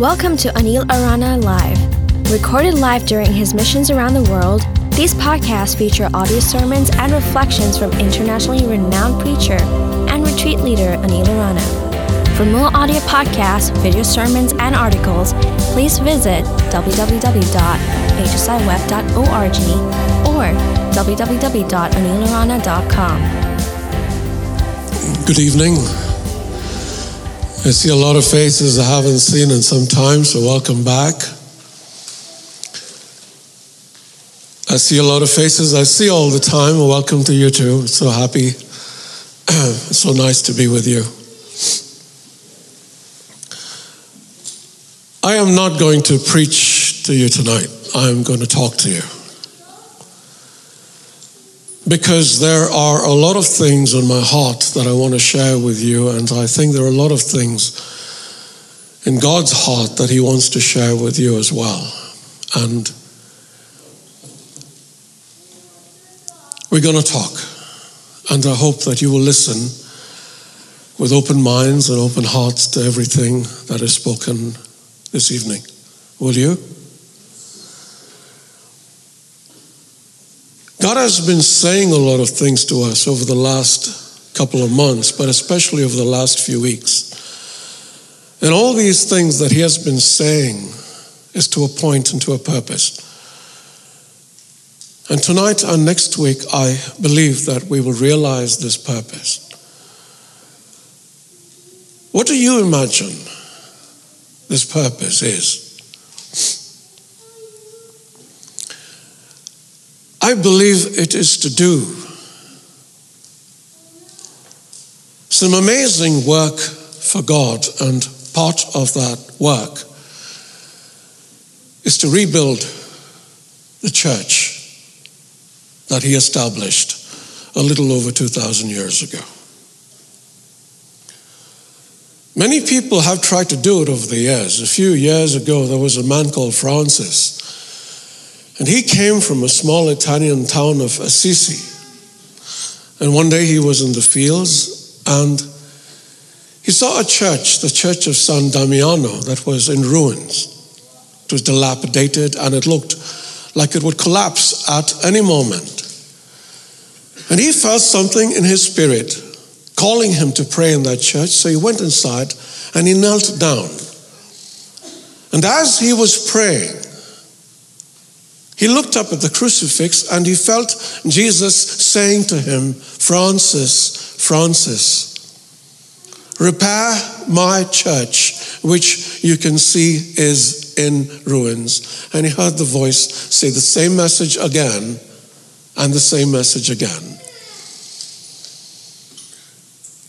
Welcome to Anil Arana Live. Recorded live during his missions around the world, these podcasts feature audio sermons and reflections from internationally renowned preacher and retreat leader Anil Arana. For more audio podcasts, video sermons, and articles, please visit www.hsiweb.org or www.anilarana.com. Good evening. I see a lot of faces I haven't seen in some time, so welcome back. I see a lot of faces I see all the time. Welcome to you too. So happy. so nice to be with you. I am not going to preach to you tonight. I'm going to talk to you. Because there are a lot of things on my heart that I want to share with you, and I think there are a lot of things in God's heart that He wants to share with you as well. And we're going to talk, and I hope that you will listen with open minds and open hearts to everything that is spoken this evening. Will you? God has been saying a lot of things to us over the last couple of months, but especially over the last few weeks. And all these things that He has been saying is to a point and to a purpose. And tonight and next week, I believe that we will realize this purpose. What do you imagine this purpose is? I believe it is to do some amazing work for God, and part of that work is to rebuild the church that He established a little over 2,000 years ago. Many people have tried to do it over the years. A few years ago, there was a man called Francis and he came from a small Italian town of Assisi. And one day he was in the fields and he saw a church, the church of San Damiano, that was in ruins. It was dilapidated and it looked like it would collapse at any moment. And he felt something in his spirit calling him to pray in that church. So he went inside and he knelt down. And as he was praying, he looked up at the crucifix and he felt Jesus saying to him, Francis, Francis, repair my church, which you can see is in ruins. And he heard the voice say the same message again and the same message again.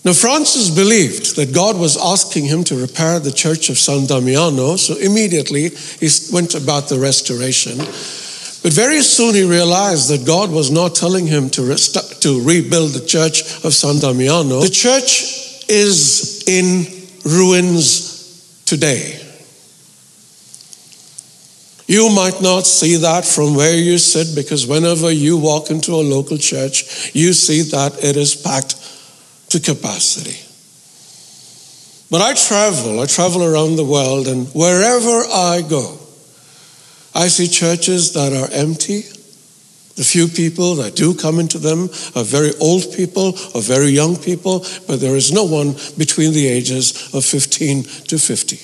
Now, Francis believed that God was asking him to repair the church of San Damiano, so immediately he went about the restoration. But very soon he realized that God was not telling him to, rest- to rebuild the church of San Damiano. The church is in ruins today. You might not see that from where you sit because whenever you walk into a local church, you see that it is packed to capacity. But I travel, I travel around the world, and wherever I go, I see churches that are empty. The few people that do come into them are very old people or very young people, but there is no one between the ages of 15 to 50.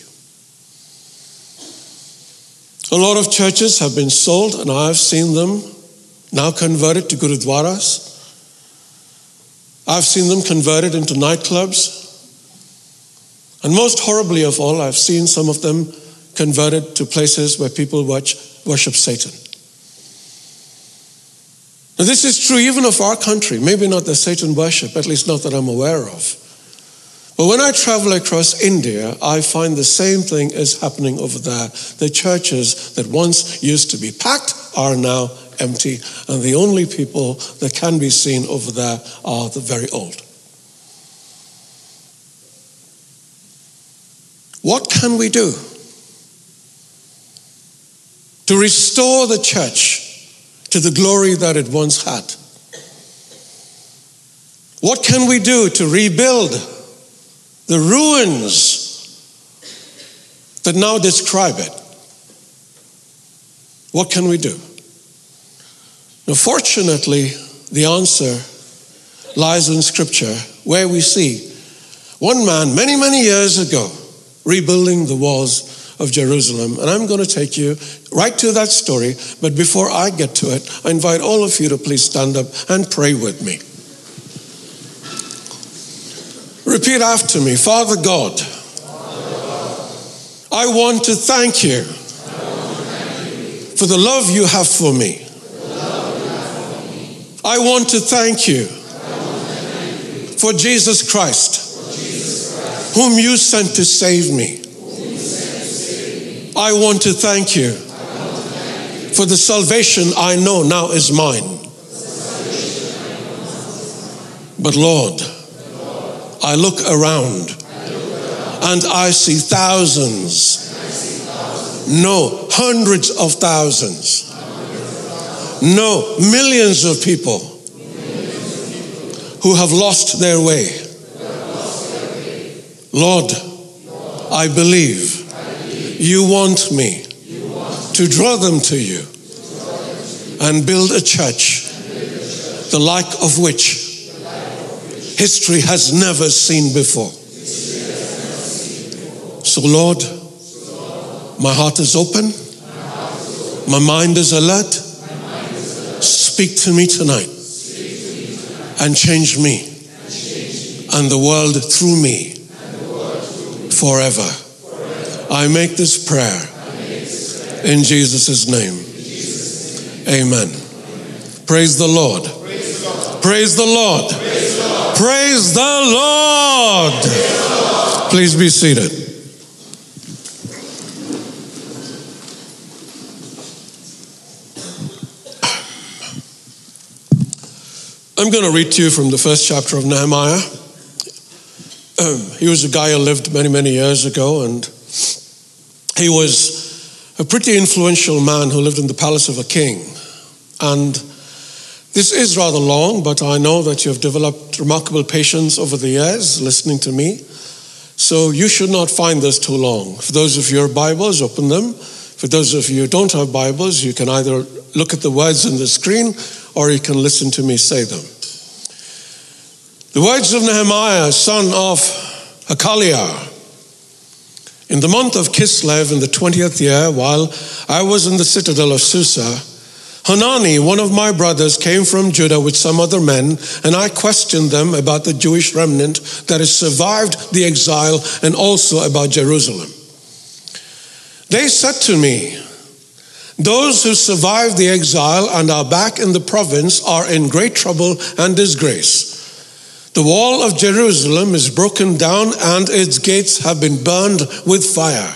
A lot of churches have been sold, and I've seen them now converted to gurudwaras. I've seen them converted into nightclubs. And most horribly of all, I've seen some of them converted to places where people watch, worship Satan. Now, this is true even of our country. Maybe not the Satan worship, at least not that I'm aware of. But when I travel across India, I find the same thing is happening over there. The churches that once used to be packed are now empty, and the only people that can be seen over there are the very old. What can we do to restore the church to the glory that it once had? What can we do to rebuild the ruins that now describe it. What can we do? Now, fortunately, the answer lies in Scripture, where we see one man many, many years ago rebuilding the walls of Jerusalem. And I'm going to take you right to that story. But before I get to it, I invite all of you to please stand up and pray with me. Repeat after me Father God, I want to thank you for the love you have for me. I want to thank you for Jesus Christ whom you sent to save me. I want to thank you for the salvation I know now is mine. But Lord, I look around and I see thousands, no, hundreds of thousands, no, millions of people who have lost their way Lord, I believe you want me to draw them to you and build a church the like of which history has never seen before. So, Lord, my heart is open, my mind is alert. Speak to me tonight and change me and the world through me forever. I make this prayer in Jesus' name. Amen. Praise the Lord. Praise the Lord. Praise the Lord. Please be seated. I'm going to read to you from the first chapter of Nehemiah. Um, he was a guy who lived many, many years ago, and he was a pretty influential man who lived in the palace of a king. And this is rather long, but I know that you have developed remarkable patience over the years listening to me. So you should not find this too long. For those of your Bibles, open them. For those of you who don't have Bibles, you can either look at the words on the screen or you can listen to me say them. The words of Nehemiah, son of Hachaliah. In the month of Kislev, in the 20th year, while I was in the citadel of Susa, Hanani, one of my brothers, came from Judah with some other men, and I questioned them about the Jewish remnant that has survived the exile and also about Jerusalem. They said to me, Those who survived the exile and are back in the province are in great trouble and disgrace. The wall of Jerusalem is broken down and its gates have been burned with fire.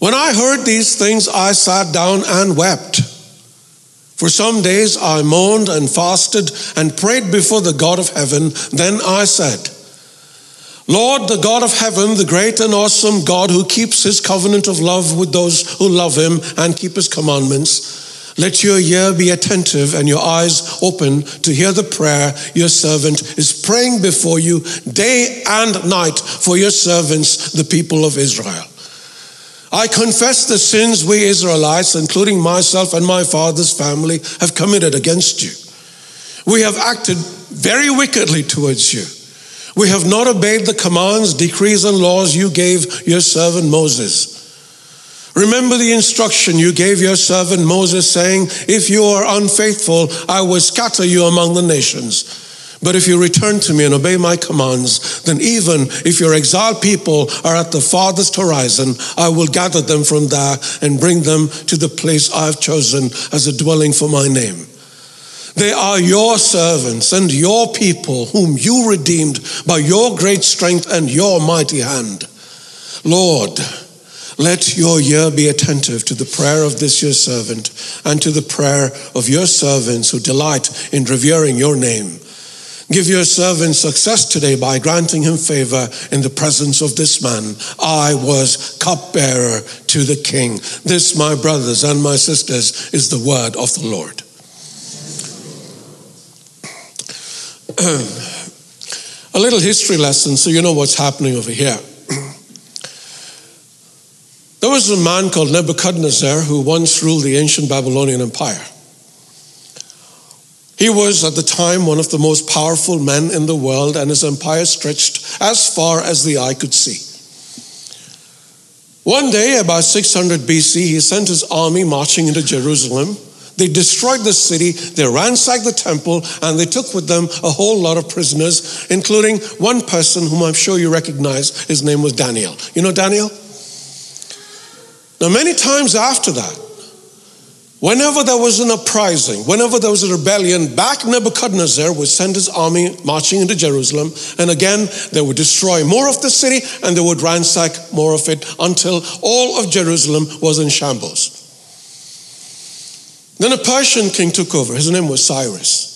When I heard these things, I sat down and wept. For some days I mourned and fasted and prayed before the God of heaven. Then I said, Lord, the God of heaven, the great and awesome God who keeps his covenant of love with those who love him and keep his commandments, let your ear be attentive and your eyes open to hear the prayer your servant is praying before you day and night for your servants, the people of Israel. I confess the sins we Israelites, including myself and my father's family, have committed against you. We have acted very wickedly towards you. We have not obeyed the commands, decrees, and laws you gave your servant Moses. Remember the instruction you gave your servant Moses, saying, If you are unfaithful, I will scatter you among the nations. But if you return to me and obey my commands, then even if your exiled people are at the farthest horizon, I will gather them from there and bring them to the place I have chosen as a dwelling for my name. They are your servants and your people whom you redeemed by your great strength and your mighty hand. Lord, let your ear be attentive to the prayer of this your servant and to the prayer of your servants who delight in revering your name. Give your servant success today by granting him favor in the presence of this man. I was cupbearer to the king. This, my brothers and my sisters, is the word of the Lord. A little history lesson so you know what's happening over here. Was a man called Nebuchadnezzar who once ruled the ancient Babylonian Empire. He was at the time one of the most powerful men in the world, and his empire stretched as far as the eye could see. One day, about 600 BC, he sent his army marching into Jerusalem. They destroyed the city, they ransacked the temple, and they took with them a whole lot of prisoners, including one person whom I'm sure you recognize. His name was Daniel. You know Daniel? Now, many times after that, whenever there was an uprising, whenever there was a rebellion, back Nebuchadnezzar would send his army marching into Jerusalem, and again they would destroy more of the city and they would ransack more of it until all of Jerusalem was in shambles. Then a Persian king took over. His name was Cyrus.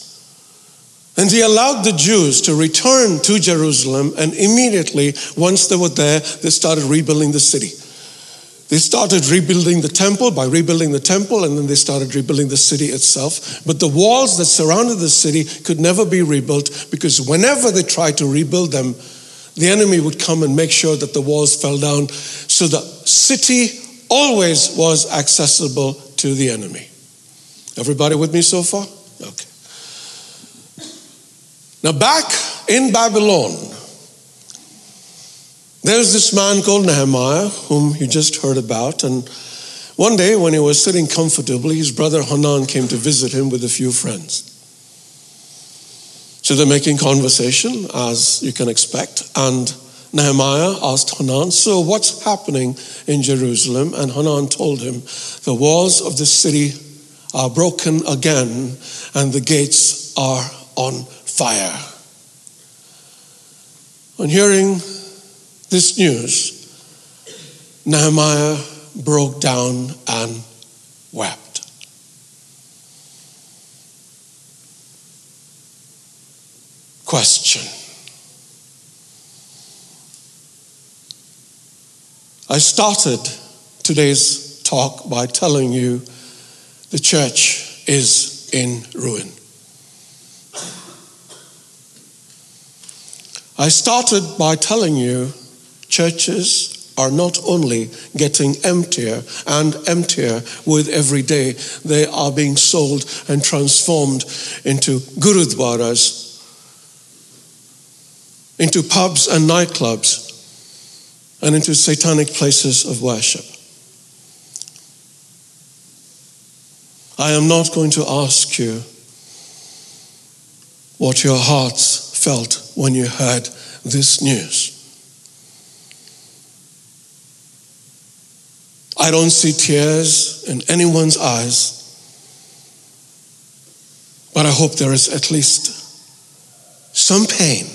And he allowed the Jews to return to Jerusalem, and immediately, once they were there, they started rebuilding the city. They started rebuilding the temple by rebuilding the temple, and then they started rebuilding the city itself. But the walls that surrounded the city could never be rebuilt because whenever they tried to rebuild them, the enemy would come and make sure that the walls fell down. So the city always was accessible to the enemy. Everybody with me so far? Okay. Now, back in Babylon, there's this man called Nehemiah, whom you just heard about. And one day, when he was sitting comfortably, his brother Hanan came to visit him with a few friends. So they're making conversation, as you can expect. And Nehemiah asked Hanan, So what's happening in Jerusalem? And Hanan told him, The walls of the city are broken again, and the gates are on fire. On hearing this news, Nehemiah broke down and wept. Question I started today's talk by telling you the church is in ruin. I started by telling you churches are not only getting emptier and emptier with every day, they are being sold and transformed into gurudwaras, into pubs and nightclubs, and into satanic places of worship. I am not going to ask you what your hearts felt when you heard this news. I don't see tears in anyone's eyes, but I hope there is at least some pain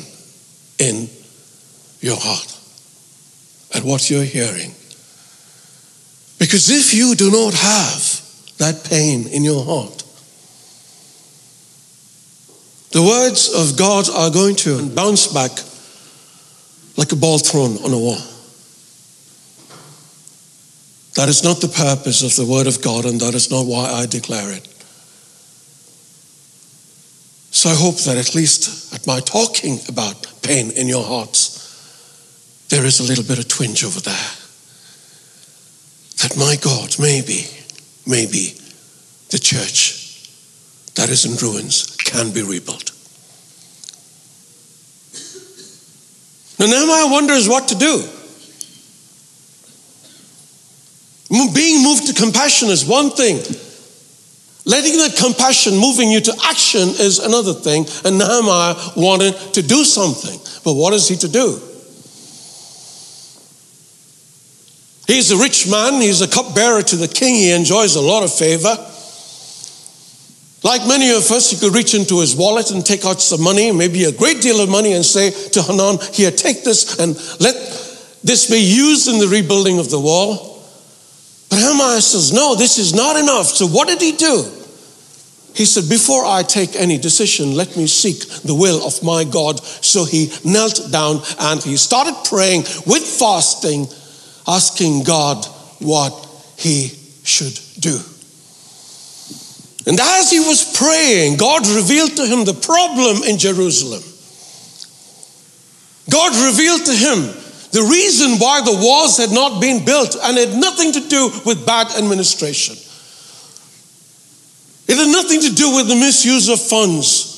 in your heart at what you're hearing. Because if you do not have that pain in your heart, the words of God are going to bounce back like a ball thrown on a wall. That is not the purpose of the Word of God, and that is not why I declare it. So I hope that at least at my talking about pain in your hearts, there is a little bit of twinge over there. That my God, maybe, maybe the church that is in ruins can be rebuilt. Now, Nehemiah wonders what to do. Being moved to compassion is one thing. Letting that compassion moving you to action is another thing. And Nehemiah wanted to do something. But what is he to do? He's a rich man. He's a cupbearer to the king. He enjoys a lot of favor. Like many of us, he could reach into his wallet and take out some money, maybe a great deal of money, and say to Hanan, Here, take this and let this be used in the rebuilding of the wall. But Nehemiah says, No, this is not enough. So what did he do? He said, Before I take any decision, let me seek the will of my God. So he knelt down and he started praying with fasting, asking God what he should do. And as he was praying, God revealed to him the problem in Jerusalem. God revealed to him The reason why the walls had not been built and had nothing to do with bad administration. It had nothing to do with the misuse of funds.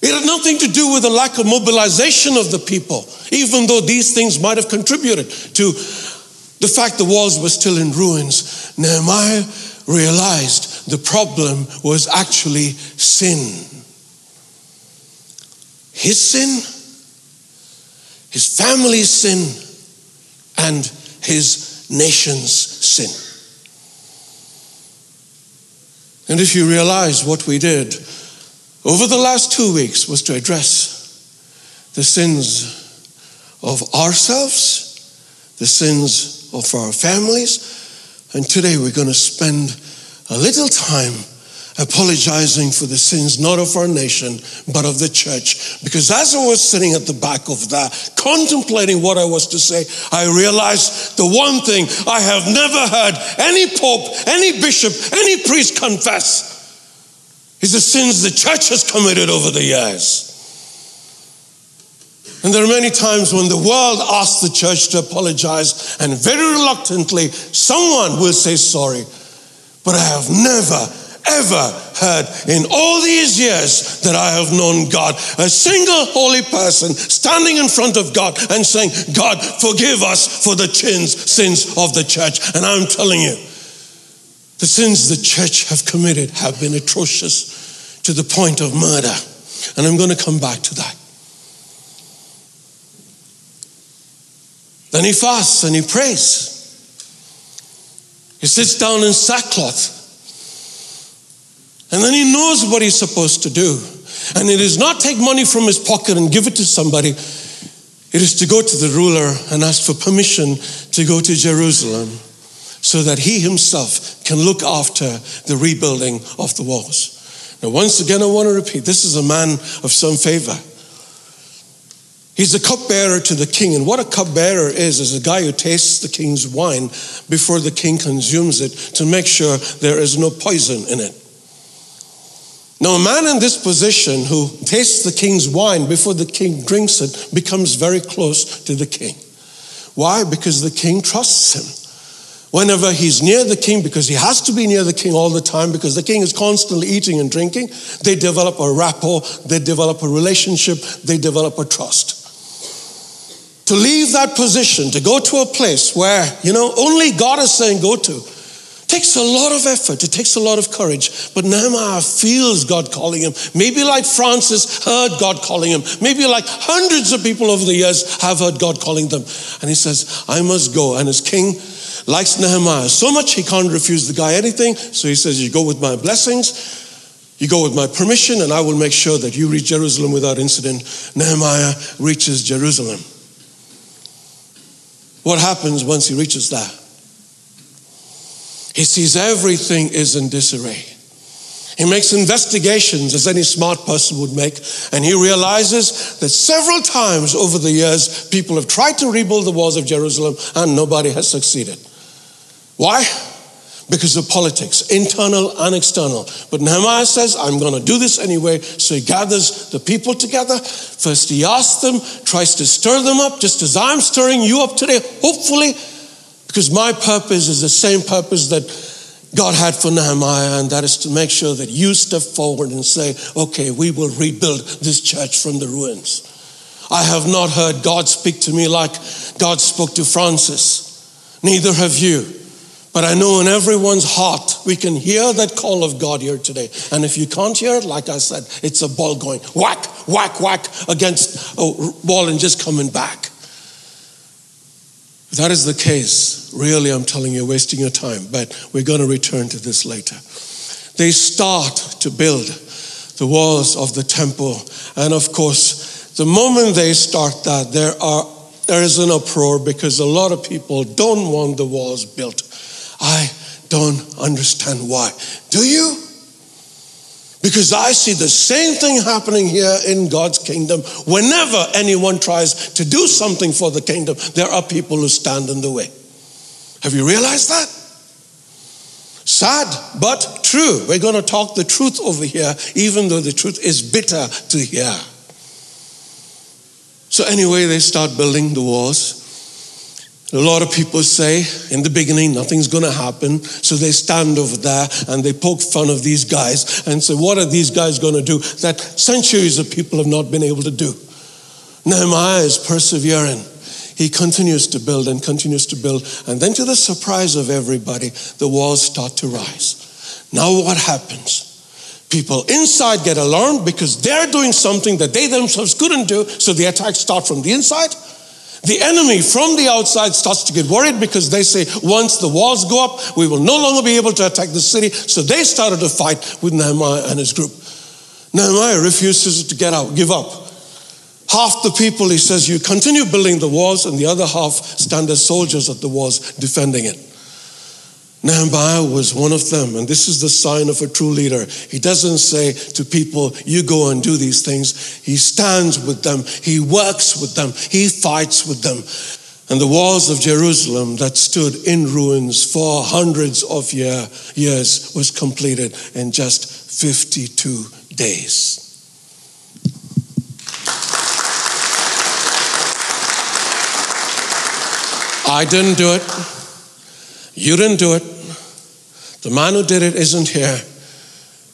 It had nothing to do with the lack of mobilization of the people, even though these things might have contributed to the fact the walls were still in ruins. Nehemiah realized the problem was actually sin. His sin his family's sin, and his nation's sin. And if you realize what we did over the last two weeks was to address the sins of ourselves, the sins of our families, and today we're going to spend a little time apologizing for the sins not of our nation, but of the church. Because as I was sitting at the back of that, contemplating what I was to say, I realized the one thing I have never heard any pope, any bishop, any priest confess is the sins the church has committed over the years. And there are many times when the world asks the church to apologize, and very reluctantly, someone will say sorry. But I have never ever heard in all these years that I have known God. A single holy person standing in front of God and saying, God, forgive us for the sins, sins of the church. And I'm telling you, the sins the church have committed have been atrocious to the point of murder. And I'm going to come back to that. Then he fasts and he prays. He sits down in sackcloth and then he knows what he's supposed to do. And it is not take money from his pocket and give it to somebody. It is to go to the ruler and ask for permission to go to Jerusalem so that he himself can look after the rebuilding of the walls. Now, once again, I want to repeat this is a man of some favor. He's a cupbearer to the king. And what a cupbearer is, is a guy who tastes the king's wine before the king consumes it to make sure there is no poison in it. Now, a man in this position who tastes the king's wine before the king drinks it becomes very close to the king. Why? Because the king trusts him. Whenever he's near the king, because he has to be near the king all the time, because the king is constantly eating and drinking, they develop a rapport, they develop a relationship, they develop a trust. To leave that position, to go to a place where, you know, only God is saying go to, takes a lot of effort, it takes a lot of courage. But Nehemiah feels God calling him. Maybe like Francis heard God calling him. Maybe like hundreds of people over the years have heard God calling them. And he says, I must go. And his king likes Nehemiah so much he can't refuse the guy anything. So he says, You go with my blessings, you go with my permission, and I will make sure that you reach Jerusalem without incident. Nehemiah reaches Jerusalem. What happens once he reaches that? He sees everything is in disarray. He makes investigations as any smart person would make, and he realizes that several times over the years, people have tried to rebuild the walls of Jerusalem and nobody has succeeded. Why? Because of politics, internal and external. But Nehemiah says, I'm going to do this anyway. So he gathers the people together. First, he asks them, tries to stir them up, just as I'm stirring you up today, hopefully because my purpose is the same purpose that God had for Nehemiah, and that is to make sure that you step forward and say, okay, we will rebuild this church from the ruins. I have not heard God speak to me like God spoke to Francis. Neither have you. But I know in everyone's heart, we can hear that call of God here today. And if you can't hear it, like I said, it's a ball going whack, whack, whack against a wall and just coming back. If that is the case, really, I'm telling you, wasting your time, but we're going to return to this later. They start to build the walls of the temple. And of course, the moment they start that, there, are, there is an uproar because a lot of people don't want the walls built. I don't understand why. Do you? Because I see the same thing happening here in God's kingdom. Whenever anyone tries to do something for the kingdom, there are people who stand in the way. Have you realized that? Sad, but true. We're going to talk the truth over here, even though the truth is bitter to hear. So, anyway, they start building the walls. A lot of people say in the beginning nothing's going to happen. So they stand over there and they poke fun of these guys and say, What are these guys going to do that centuries of people have not been able to do? Nehemiah is persevering. He continues to build and continues to build. And then, to the surprise of everybody, the walls start to rise. Now, what happens? People inside get alarmed because they're doing something that they themselves couldn't do, so the attacks start from the inside. The enemy from the outside starts to get worried because they say, once the walls go up, we will no longer be able to attack the city. So they started to fight with Nehemiah and his group. Nehemiah refuses to get out, give up. Half the people, he says, you continue building the walls, and the other half stand as soldiers at the walls defending it. Nehemiah was one of them, and this is the sign of a true leader. He doesn't say to people, You go and do these things. He stands with them, he works with them, he fights with them. And the walls of Jerusalem that stood in ruins for hundreds of year, years was completed in just 52 days. I didn't do it. You didn't do it. The man who did it isn't here,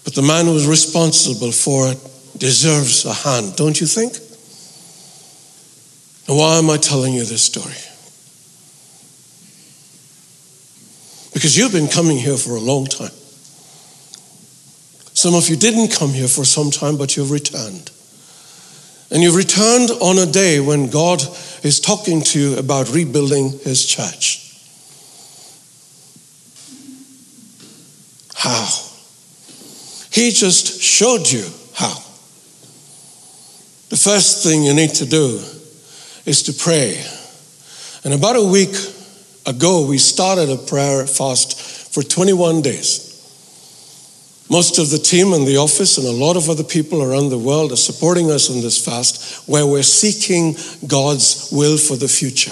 but the man who was responsible for it deserves a hand, don't you think? And why am I telling you this story? Because you've been coming here for a long time. Some of you didn't come here for some time, but you've returned. And you've returned on a day when God is talking to you about rebuilding His church. He just showed you how. The first thing you need to do is to pray. And about a week ago, we started a prayer fast for 21 days. Most of the team in the office and a lot of other people around the world are supporting us in this fast where we're seeking God's will for the future.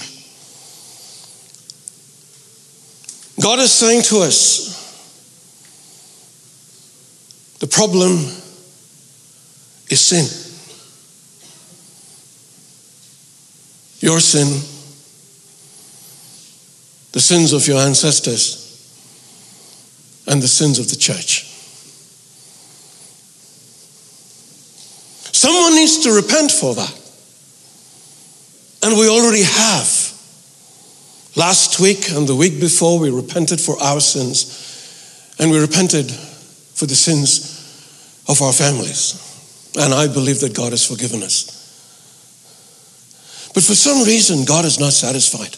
God is saying to us, the problem is sin. Your sin, the sins of your ancestors, and the sins of the church. Someone needs to repent for that. And we already have. Last week and the week before, we repented for our sins. And we repented for the sins of our families. And I believe that God has forgiven us. But for some reason, God is not satisfied.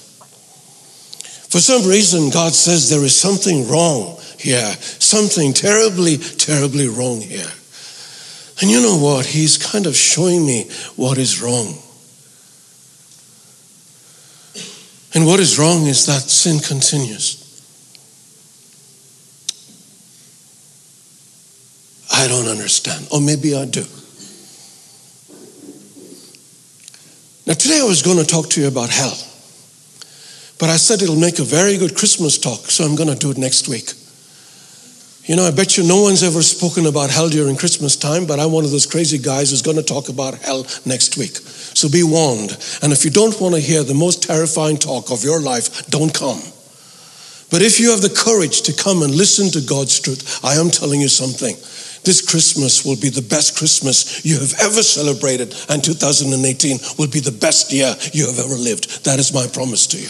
For some reason, God says there is something wrong here, something terribly, terribly wrong here. And you know what? He's kind of showing me what is wrong. And what is wrong is that sin continues. I don't understand. Or maybe I do. Now, today I was going to talk to you about hell. But I said it'll make a very good Christmas talk, so I'm going to do it next week. You know, I bet you no one's ever spoken about hell during Christmas time, but I'm one of those crazy guys who's going to talk about hell next week. So be warned. And if you don't want to hear the most terrifying talk of your life, don't come. But if you have the courage to come and listen to God's truth, I am telling you something. This Christmas will be the best Christmas you have ever celebrated, and 2018 will be the best year you have ever lived. That is my promise to you.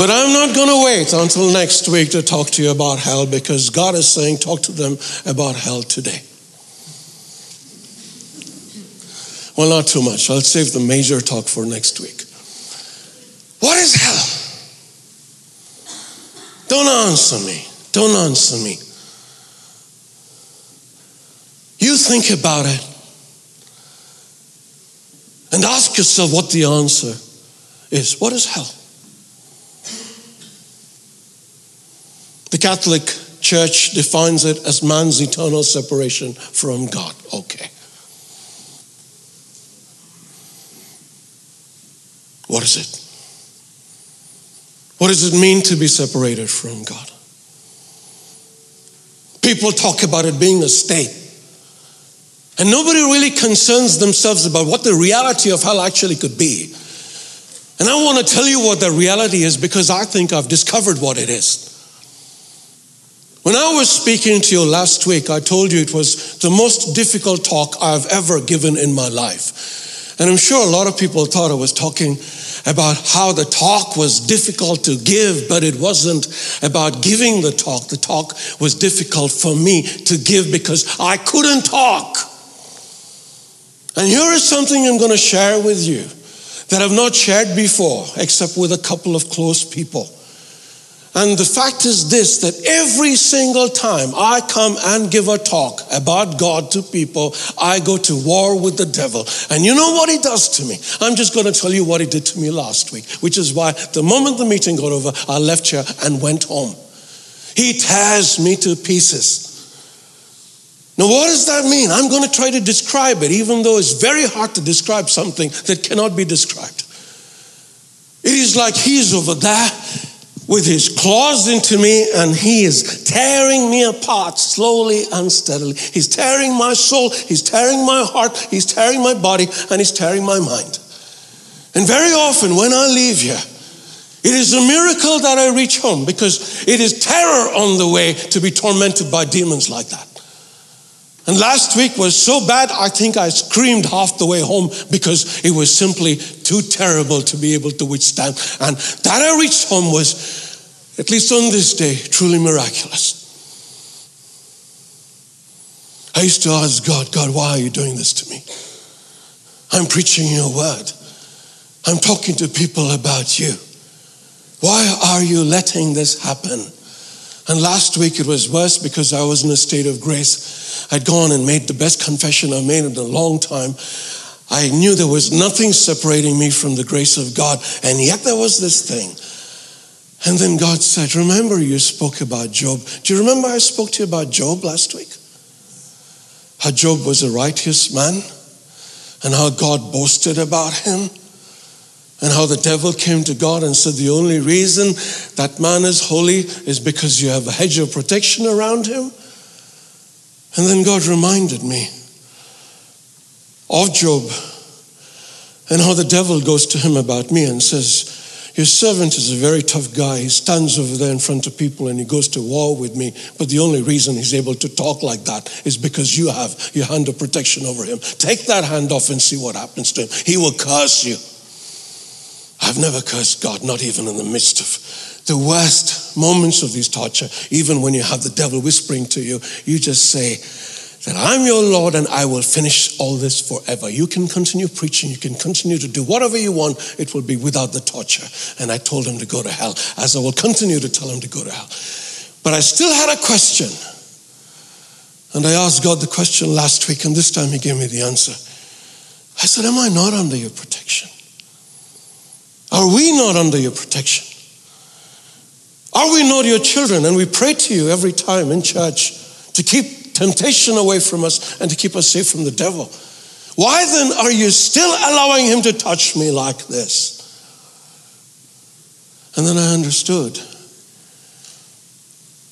But I'm not going to wait until next week to talk to you about hell because God is saying, talk to them about hell today. Well, not too much. I'll save the major talk for next week. What is hell? Don't answer me. Don't answer me. You think about it and ask yourself what the answer is. What is hell? The Catholic Church defines it as man's eternal separation from God. Okay. What is it? What does it mean to be separated from God? People talk about it being a state. And nobody really concerns themselves about what the reality of hell actually could be. And I want to tell you what the reality is because I think I've discovered what it is. When I was speaking to you last week, I told you it was the most difficult talk I've ever given in my life. And I'm sure a lot of people thought I was talking about how the talk was difficult to give, but it wasn't about giving the talk. The talk was difficult for me to give because I couldn't talk. And here is something I'm going to share with you that I've not shared before, except with a couple of close people. And the fact is this that every single time I come and give a talk about God to people, I go to war with the devil. And you know what he does to me? I'm just going to tell you what he did to me last week, which is why the moment the meeting got over, I left here and went home. He tears me to pieces. Now, what does that mean? I'm going to try to describe it, even though it's very hard to describe something that cannot be described. It is like he's over there with his claws into me and he is tearing me apart slowly and steadily. He's tearing my soul, he's tearing my heart, he's tearing my body, and he's tearing my mind. And very often when I leave here, it is a miracle that I reach home because it is terror on the way to be tormented by demons like that. And last week was so bad, I think I screamed half the way home because it was simply too terrible to be able to withstand. And that I reached home was, at least on this day, truly miraculous. I used to ask God, God, why are you doing this to me? I'm preaching your word. I'm talking to people about you. Why are you letting this happen? And last week it was worse because I was in a state of grace. I'd gone and made the best confession I've made in a long time. I knew there was nothing separating me from the grace of God, and yet there was this thing. And then God said, Remember, you spoke about Job. Do you remember I spoke to you about Job last week? How Job was a righteous man, and how God boasted about him and how the devil came to God and said, The only reason that man is holy is because you have a hedge of protection around him. And then God reminded me of Job and how the devil goes to him about me and says, Your servant is a very tough guy. He stands over there in front of people and he goes to war with me. But the only reason he's able to talk like that is because you have your hand of protection over him. Take that hand off and see what happens to him. He will curse you. I've never cursed God, not even in the midst of the worst moments of these torture. Even when you have the devil whispering to you, you just say that I'm your Lord and I will finish all this forever. You can continue preaching, you can continue to do whatever you want, it will be without the torture. And I told him to go to hell, as I will continue to tell him to go to hell. But I still had a question. And I asked God the question last week, and this time He gave me the answer. I said, Am I not under your protection? Are we not under your protection? Are we not your children? And we pray to you every time in church to keep temptation away from us and to keep us safe from the devil. Why then are you still allowing him to touch me like this? And then I understood.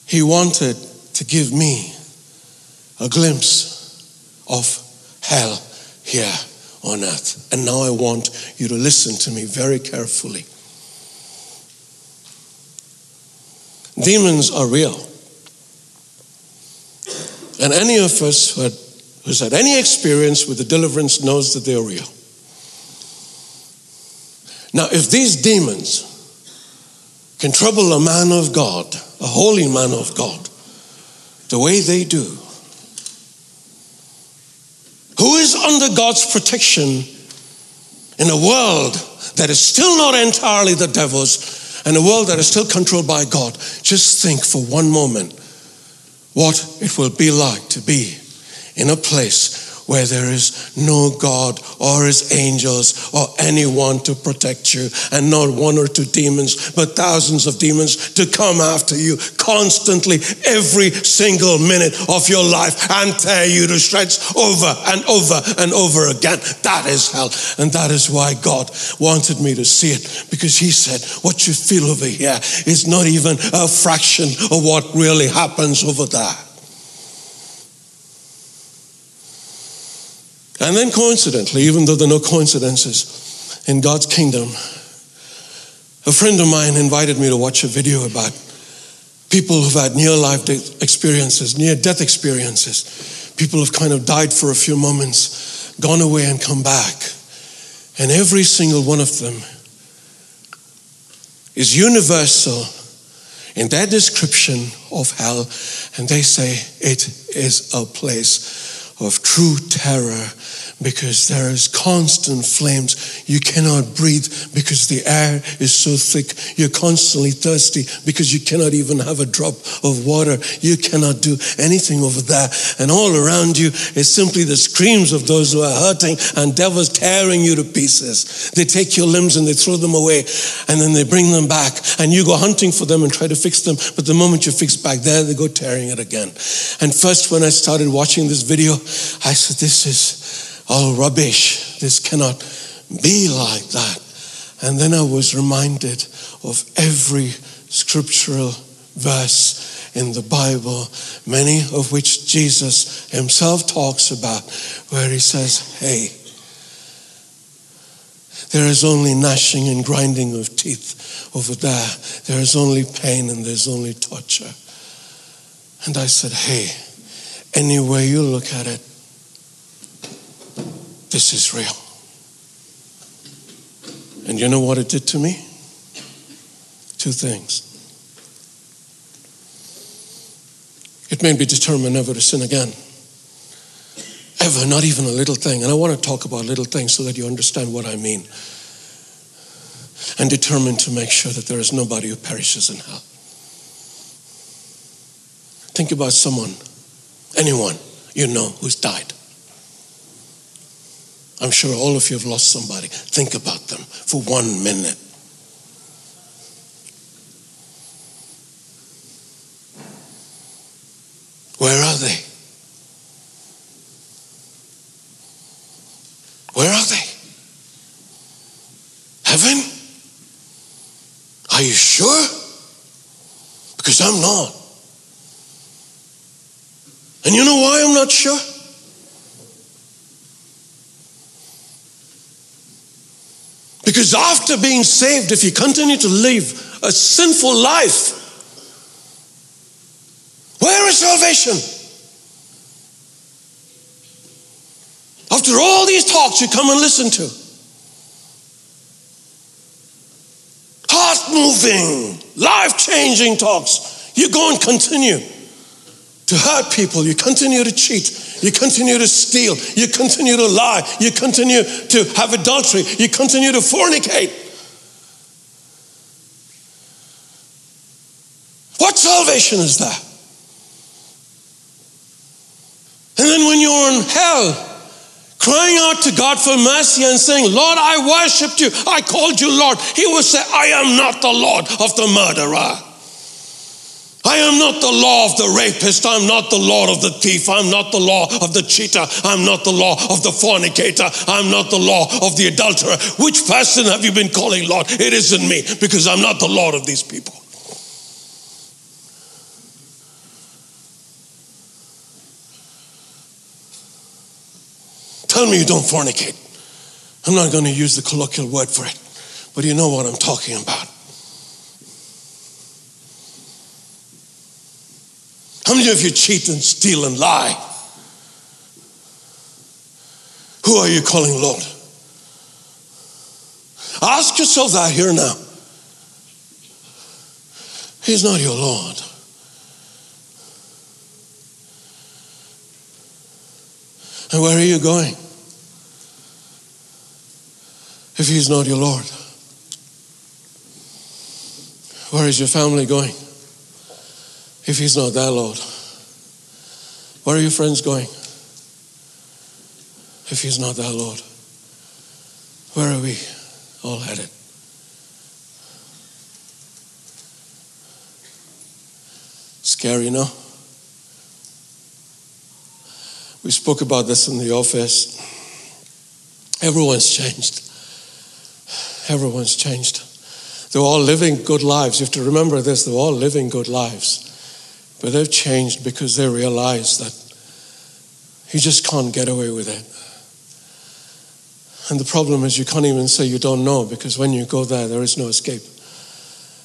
He wanted to give me a glimpse of hell here on earth. And now I want you to listen to me very carefully. Demons are real. And any of us who had, who's had any experience with the deliverance knows that they're real. Now, if these demons can trouble a man of God, a holy man of God, the way they do, who is under God's protection in a world that is still not entirely the devil's and a world that is still controlled by God. Just think for one moment what it will be like to be in a place where there is no God or his angels or anyone to protect you, and not one or two demons, but thousands of demons to come after you constantly every single minute of your life and tear you to shreds over and over and over again. That is hell. And that is why God wanted me to see it because He said, What you feel over here is not even a fraction of what really happens over there. And then, coincidentally, even though there are no coincidences in God's kingdom, a friend of mine invited me to watch a video about people who've had near life experiences, near death experiences. People have kind of died for a few moments, gone away, and come back. And every single one of them is universal in their description of hell, and they say it is a place of true terror because there is constant flames. You cannot breathe because the air is so thick. You're constantly thirsty because you cannot even have a drop of water. You cannot do anything over there. And all around you is simply the screams of those who are hurting and devils tearing you to pieces. They take your limbs and they throw them away and then they bring them back and you go hunting for them and try to fix them. But the moment you fix back there, they go tearing it again. And first, when I started watching this video, I said, This is all rubbish. This cannot be like that. And then I was reminded of every scriptural verse in the Bible, many of which Jesus himself talks about, where he says, Hey, there is only gnashing and grinding of teeth over there. There is only pain and there's only torture. And I said, Hey, any way you look at it, this is real. And you know what it did to me? Two things. It made me determined never to sin again. Ever, not even a little thing. And I want to talk about little things so that you understand what I mean. And determined to make sure that there is nobody who perishes in hell. Think about someone, anyone you know who's died. I'm sure all of you have lost somebody. Think about them for one minute. Where are they? Where are they? Heaven? Are you sure? Because I'm not. And you know why I'm not sure? Because after being saved, if you continue to live a sinful life, where is salvation? After all these talks you come and listen to, heart moving, life changing talks, you go and continue. To hurt people, you continue to cheat, you continue to steal, you continue to lie, you continue to have adultery, you continue to fornicate. What salvation is that? And then when you're in hell, crying out to God for mercy and saying, Lord, I worshiped you, I called you Lord, He will say, I am not the Lord of the murderer. I am not the law of the rapist. I'm not the law of the thief. I'm not the law of the cheater. I'm not the law of the fornicator. I'm not the law of the adulterer. Which person have you been calling Lord? It isn't me because I'm not the Lord of these people. Tell me you don't fornicate. I'm not going to use the colloquial word for it, but you know what I'm talking about. How many of you cheat and steal and lie? Who are you calling Lord? Ask yourself that here now. He's not your Lord. And where are you going? If He's not your Lord, where is your family going? If He's not their, Lord? Where are your friends going? If He's not their, Lord, where are we all headed? Scary, no? We spoke about this in the office. Everyone's changed. Everyone's changed. They're all living good lives. You have to remember this they're all living good lives. But they've changed because they realize that you just can't get away with it. And the problem is, you can't even say you don't know because when you go there, there is no escape.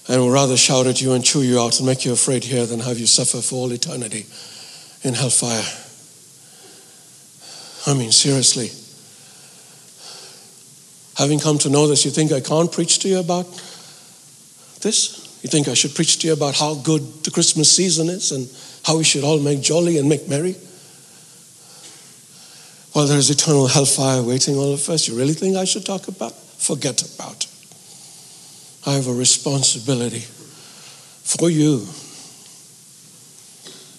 And we'd rather shout at you and chew you out and make you afraid here than have you suffer for all eternity in hellfire. I mean, seriously. Having come to know this, you think I can't preach to you about this? You think I should preach to you about how good the Christmas season is and how we should all make jolly and make merry? Well, there's eternal hellfire waiting all of us. You really think I should talk about? Forget about it. I have a responsibility for you.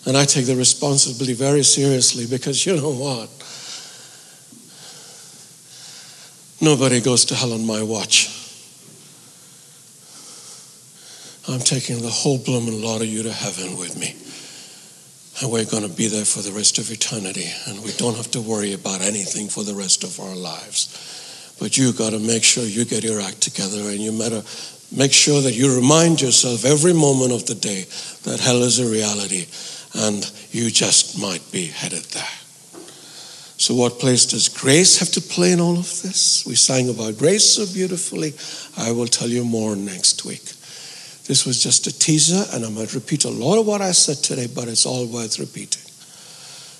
And I take the responsibility very seriously because you know what? Nobody goes to hell on my watch. I'm taking the whole blooming lot of you to heaven with me. And we're going to be there for the rest of eternity. And we don't have to worry about anything for the rest of our lives. But you've got to make sure you get your act together and you matter, make sure that you remind yourself every moment of the day that hell is a reality and you just might be headed there. So, what place does grace have to play in all of this? We sang about grace so beautifully. I will tell you more next week. This was just a teaser, and I might repeat a lot of what I said today, but it's all worth repeating.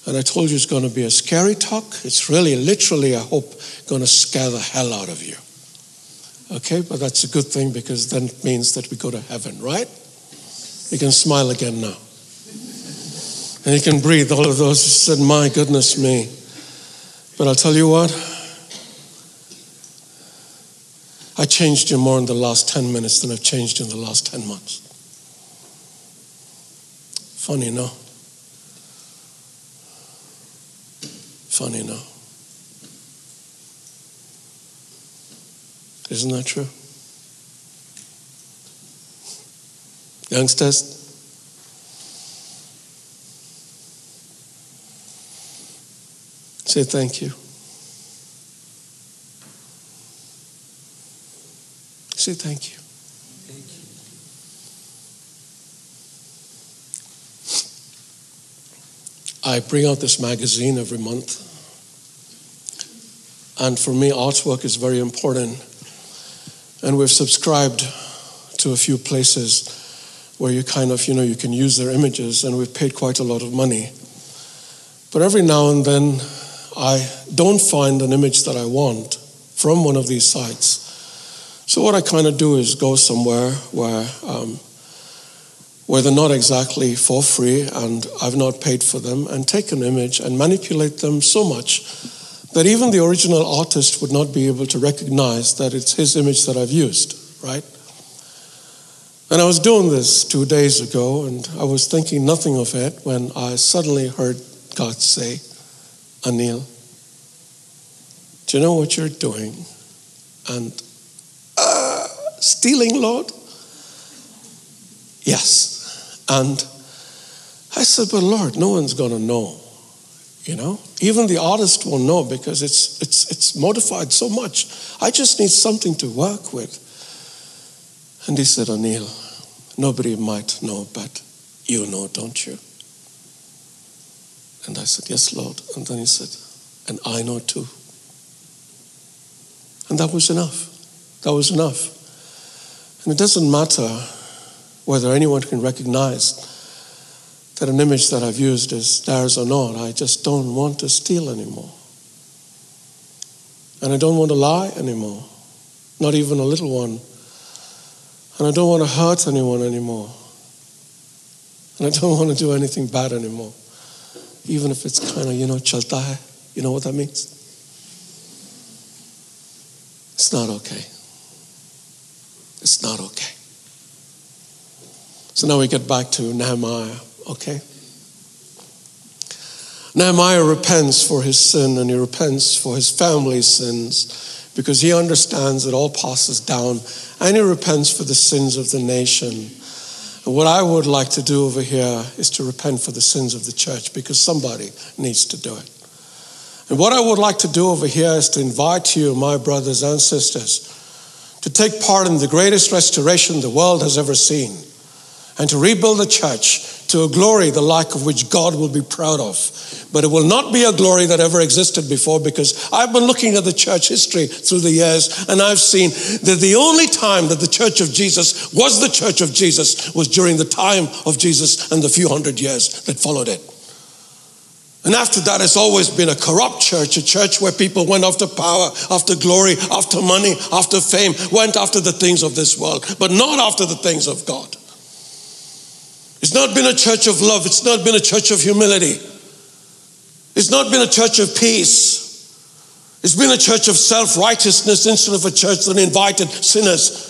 And I told you it's going to be a scary talk. It's really, literally, I hope, going to scare the hell out of you. Okay, but that's a good thing because then it means that we go to heaven, right? You can smile again now. And you can breathe. All of those said, My goodness me. But I'll tell you what, I changed you more in the last 10 minutes than I've changed in the last 10 months. Funny, no? Funny, no? Isn't that true? Youngsters? Say thank you. Say thank you. Thank you. I bring out this magazine every month. And for me, artwork is very important. And we've subscribed to a few places where you kind of, you know, you can use their images, and we've paid quite a lot of money. But every now and then, I don't find an image that I want from one of these sites. So what I kind of do is go somewhere where um, where they're not exactly for free and I've not paid for them, and take an image and manipulate them so much that even the original artist would not be able to recognize that it's his image that I've used, right? And I was doing this two days ago, and I was thinking nothing of it when I suddenly heard God say, Anil, do you know what you're doing? And stealing, Lord? Yes. And I said, But Lord, no one's going to know. You know, even the artist won't know because it's, it's, it's modified so much. I just need something to work with. And he said, Anil, nobody might know, but you know, don't you? And I said, Yes, Lord. And then he said, And I know too. And that was enough. That was enough. And it doesn't matter whether anyone can recognize that an image that I've used is theirs or not. I just don't want to steal anymore. And I don't want to lie anymore, not even a little one. And I don't want to hurt anyone anymore. And I don't want to do anything bad anymore, even if it's kind of, you know, chalta. You know what that means? It's not okay. It's not okay. So now we get back to Nehemiah, okay? Nehemiah repents for his sin and he repents for his family's sins because he understands it all passes down and he repents for the sins of the nation. And what I would like to do over here is to repent for the sins of the church because somebody needs to do it. And what I would like to do over here is to invite you, my brothers and sisters, to take part in the greatest restoration the world has ever seen and to rebuild the church to a glory the like of which God will be proud of. But it will not be a glory that ever existed before because I've been looking at the church history through the years and I've seen that the only time that the church of Jesus was the church of Jesus was during the time of Jesus and the few hundred years that followed it. And after that, it's always been a corrupt church, a church where people went after power, after glory, after money, after fame, went after the things of this world, but not after the things of God. It's not been a church of love. It's not been a church of humility. It's not been a church of peace. It's been a church of self righteousness instead of a church that invited sinners.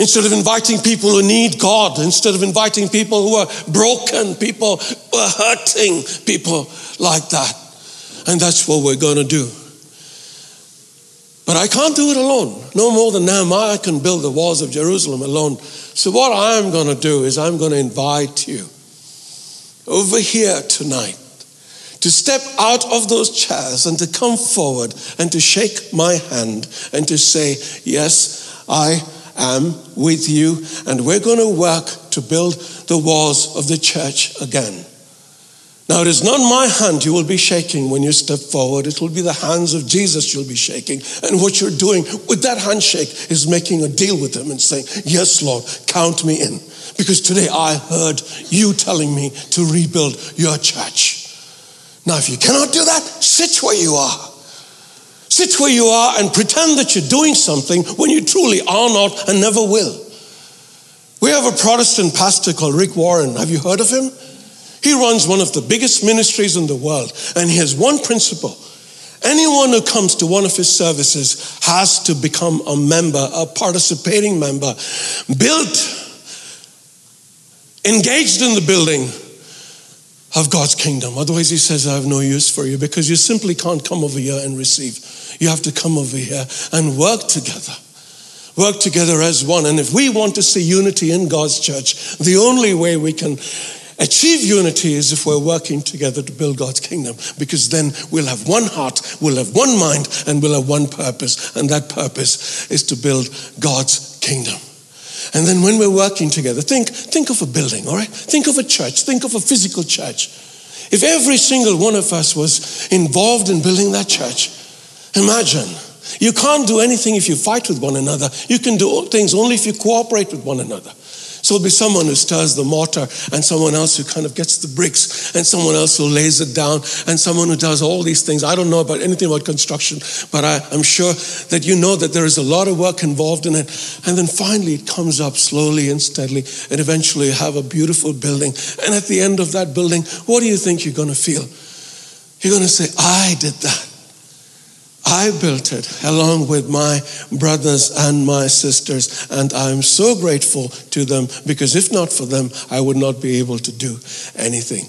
Instead of inviting people who need God, instead of inviting people who are broken, people who are hurting, people like that. And that's what we're going to do. But I can't do it alone. No more than Nehemiah can build the walls of Jerusalem alone. So, what I'm going to do is I'm going to invite you over here tonight to step out of those chairs and to come forward and to shake my hand and to say, Yes, I am with you, and we're going to work to build the walls of the church again. Now, it is not my hand you will be shaking when you step forward. It will be the hands of Jesus you'll be shaking. And what you're doing with that handshake is making a deal with Him and saying, Yes, Lord, count me in. Because today I heard you telling me to rebuild your church. Now, if you cannot do that, sit where you are. Sit where you are and pretend that you're doing something when you truly are not and never will. We have a Protestant pastor called Rick Warren. Have you heard of him? He runs one of the biggest ministries in the world, and he has one principle. Anyone who comes to one of his services has to become a member, a participating member, built, engaged in the building of God's kingdom. Otherwise, he says, I have no use for you because you simply can't come over here and receive. You have to come over here and work together. Work together as one. And if we want to see unity in God's church, the only way we can achieve unity is if we're working together to build God's kingdom, because then we'll have one heart, we'll have one mind, and we'll have one purpose. And that purpose is to build God's kingdom. And then when we're working together, think, think of a building, all right? Think of a church, think of a physical church. If every single one of us was involved in building that church, imagine. You can't do anything if you fight with one another. You can do things only if you cooperate with one another. So it'll be someone who stirs the mortar, and someone else who kind of gets the bricks, and someone else who lays it down, and someone who does all these things. I don't know about anything about construction, but I, am sure that you know that there is a lot of work involved in it. And then finally it comes up slowly and steadily, and eventually you have a beautiful building. And at the end of that building, what do you think you're going to feel? You're going to say, I did that. I built it along with my brothers and my sisters, and I'm so grateful to them because if not for them, I would not be able to do anything.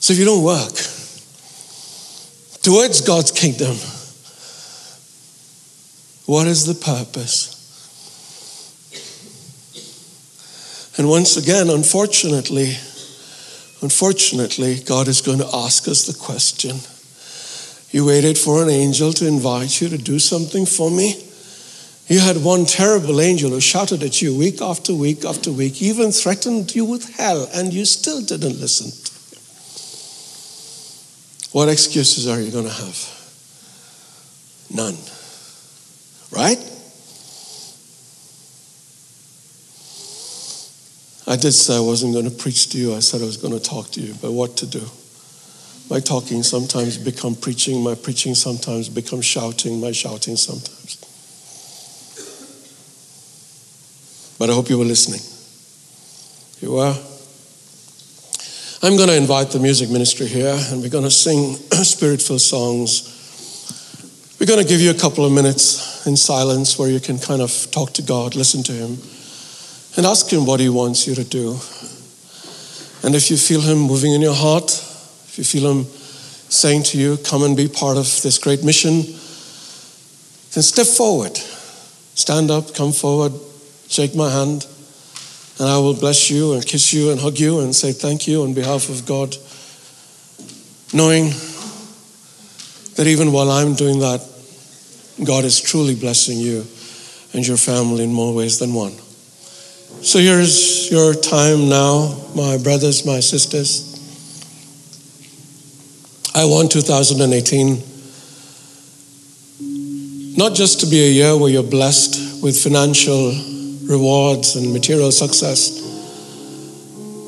So if you don't work towards God's kingdom, what is the purpose? And once again, unfortunately, unfortunately, God is going to ask us the question you waited for an angel to invite you to do something for me. You had one terrible angel who shouted at you week after week after week, even threatened you with hell, and you still didn't listen. What excuses are you going to have? None. Right? I did say I wasn't going to preach to you. I said I was going to talk to you, but what to do? My talking sometimes become preaching, my preaching sometimes become shouting, my shouting sometimes. But I hope you were listening. You were? I'm going to invite the music ministry here and we're going to sing spirit filled songs. We're going to give you a couple of minutes in silence where you can kind of talk to God, listen to Him, and ask Him what He wants you to do. And if you feel Him moving in your heart, if you feel Him saying to you, Come and be part of this great mission, then step forward. Stand up, come forward, shake my hand, and I will bless you and kiss you and hug you and say thank you on behalf of God, knowing that even while I'm doing that, God is truly blessing you and your family in more ways than one. So here's your time now, my brothers, my sisters. I want 2018 not just to be a year where you're blessed with financial rewards and material success,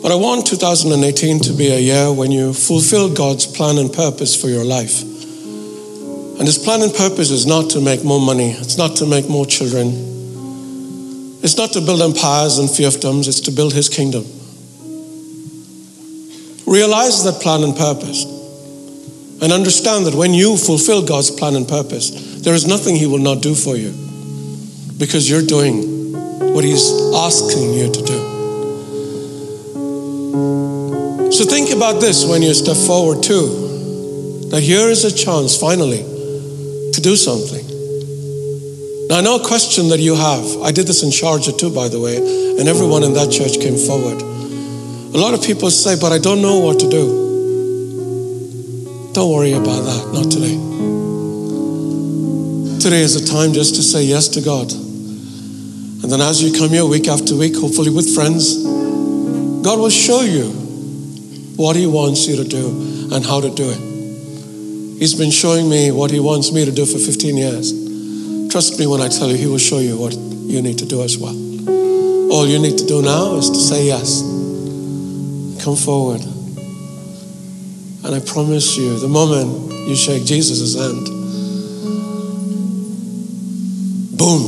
but I want 2018 to be a year when you fulfill God's plan and purpose for your life. And His plan and purpose is not to make more money, it's not to make more children, it's not to build empires and fiefdoms, it's to build his kingdom. Realize that plan and purpose. And understand that when you fulfill God's plan and purpose, there is nothing he will not do for you because you're doing what he's asking you to do. So think about this when you step forward, too. That here is a chance, finally, to do something. Now, I know a question that you have. I did this in Sharjah too, by the way, and everyone in that church came forward. A lot of people say, but I don't know what to do. Don't worry about that, not today. Today is a time just to say yes to God. And then as you come here week after week, hopefully with friends, God will show you what He wants you to do and how to do it. He's been showing me what He wants me to do for 15 years. Trust me when I tell you, He will show you what you need to do as well. All you need to do now is to say yes. Come forward. And I promise you, the moment you shake Jesus' hand, boom,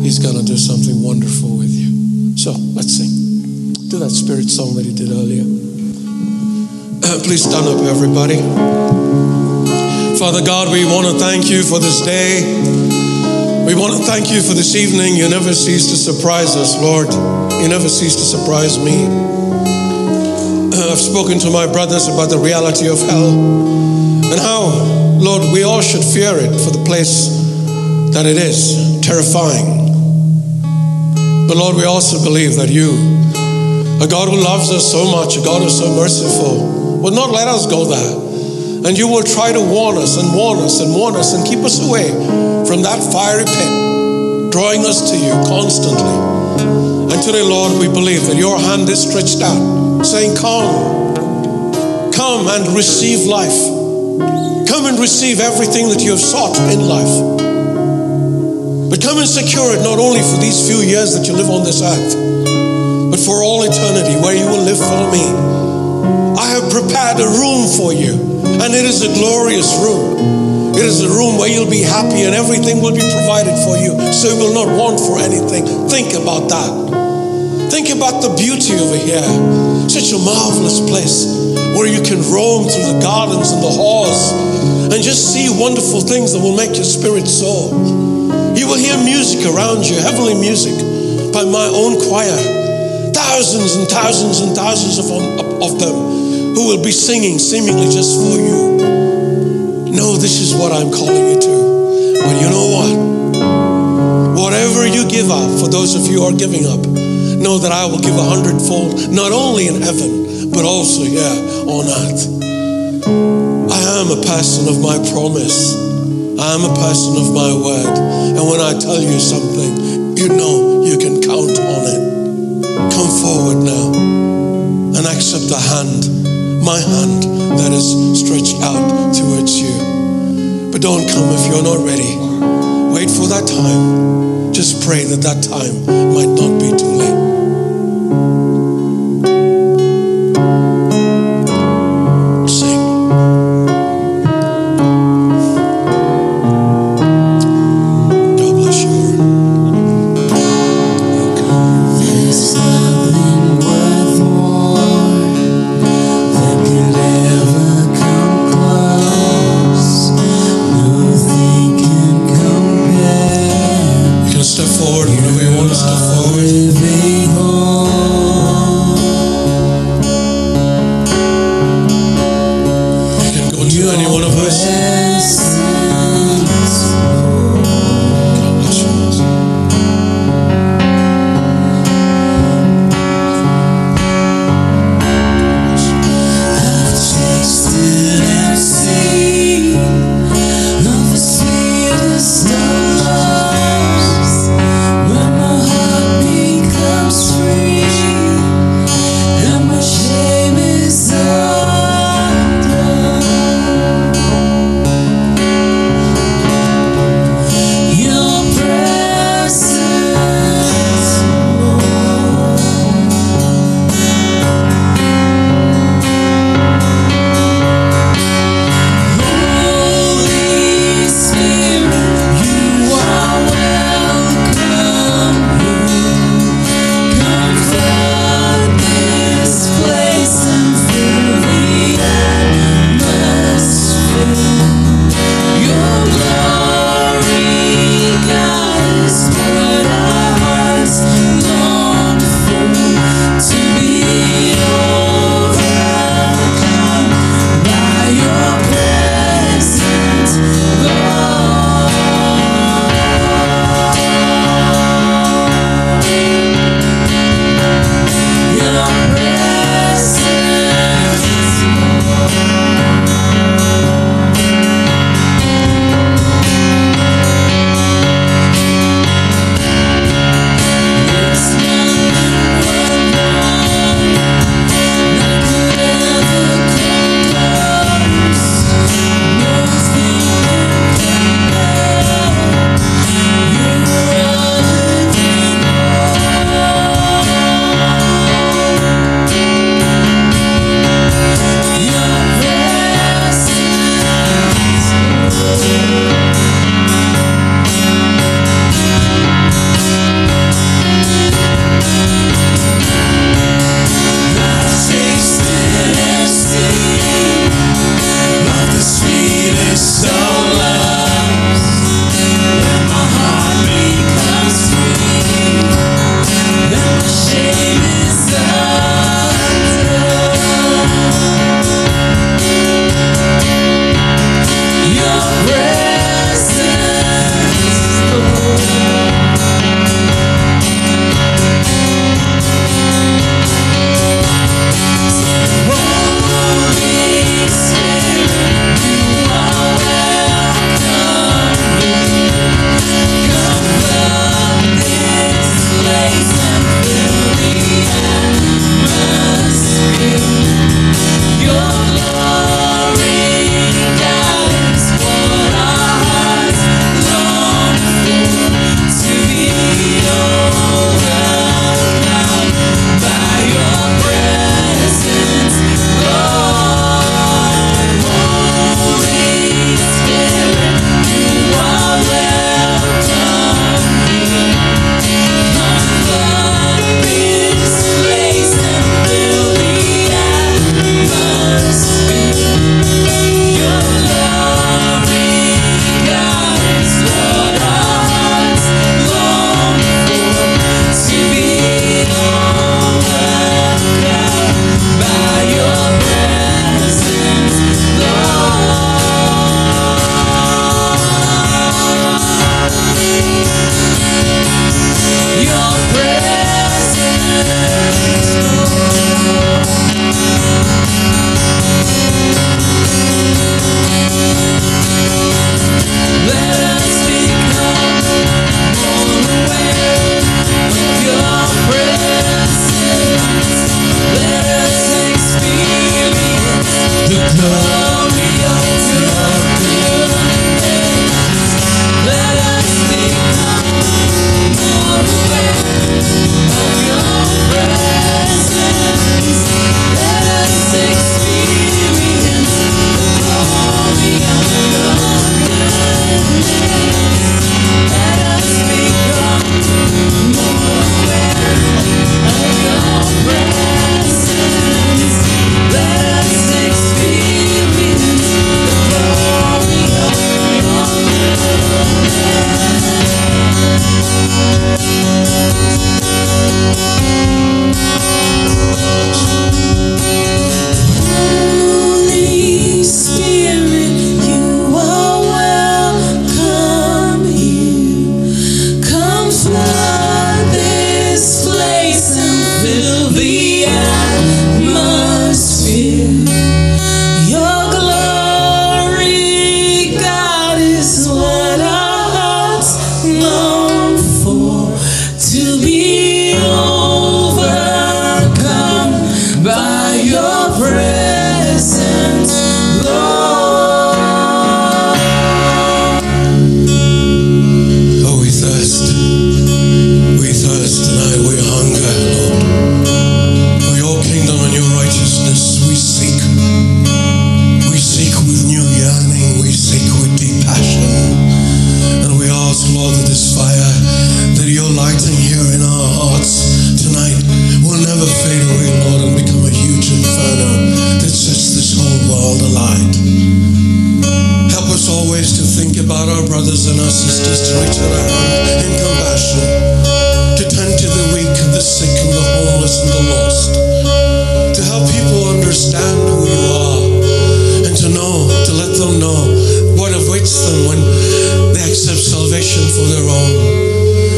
He's going to do something wonderful with you. So let's sing. Do that spirit song that He did earlier. Please stand up, everybody. Father God, we want to thank you for this day. We want to thank you for this evening. You never cease to surprise us, Lord. You never cease to surprise me. I've spoken to my brothers about the reality of hell and how, Lord, we all should fear it for the place that it is terrifying. But Lord, we also believe that you, a God who loves us so much, a God who is so merciful, will not let us go there. And you will try to warn us and warn us and warn us and keep us away from that fiery pit, drawing us to you constantly. And today, Lord, we believe that your hand is stretched out, saying, Come, come and receive life. Come and receive everything that you have sought in life. But come and secure it not only for these few years that you live on this earth, but for all eternity where you will live for me. I have prepared a room for you and it is a glorious room. It is a room where you'll be happy and everything will be provided for you, so you will not want for anything. Think about that. Think about the beauty over here. Such a marvelous place where you can roam through the gardens and the halls and just see wonderful things that will make your spirit soar. You will hear music around you, heavenly music by my own choir. Thousands and thousands and thousands of, of them who will be singing seemingly just for you. No, this is what I'm calling you to. But you know what? Whatever you give up, for those of you who are giving up, know that I will give a hundredfold, not only in heaven, but also here on earth. I am a person of my promise. I am a person of my word. And when I tell you something, you know you can count on it. Come forward now and accept the hand my hand that is stretched out towards you. But don't come if you're not ready. Wait for that time. Just pray that that time might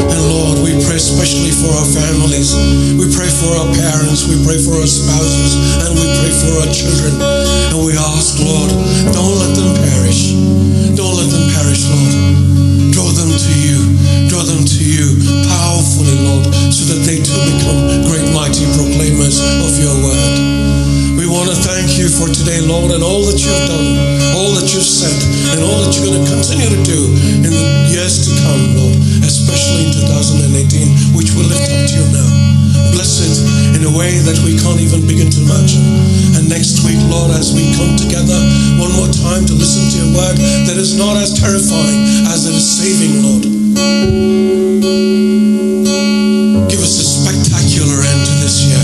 And Lord, we pray especially for our families. We pray for our parents. We pray for our spouses. And we pray for our children. And we ask, Lord, don't let them perish. Don't let them perish, Lord. Draw them to you. Draw them to you powerfully, Lord, so that they too become great, mighty proclaimers of your word. We want to thank you for today, Lord, and all that you've done, all that you've said, and all that you're going to continue to do in the years to come, Lord, especially in 2018, which we lift up to you now. Bless it in a way that we can't even begin to imagine. And next week, Lord, as we come together one more time to listen to your word that is not as terrifying as it is saving, Lord. Give us a spectacular end to this year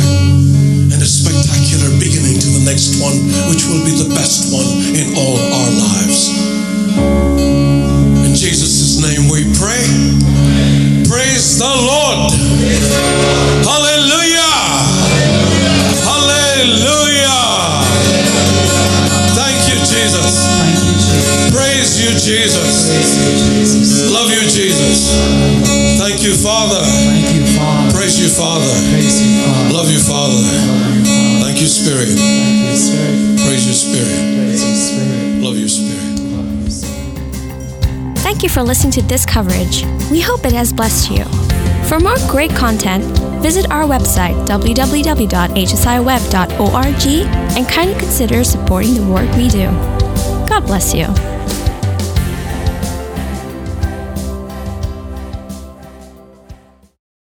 and a spectacular beginning to the next one, which will be the best one. Listening to this coverage. We hope it has blessed you. For more great content, visit our website www.hsiweb.org and kindly consider supporting the work we do. God bless you.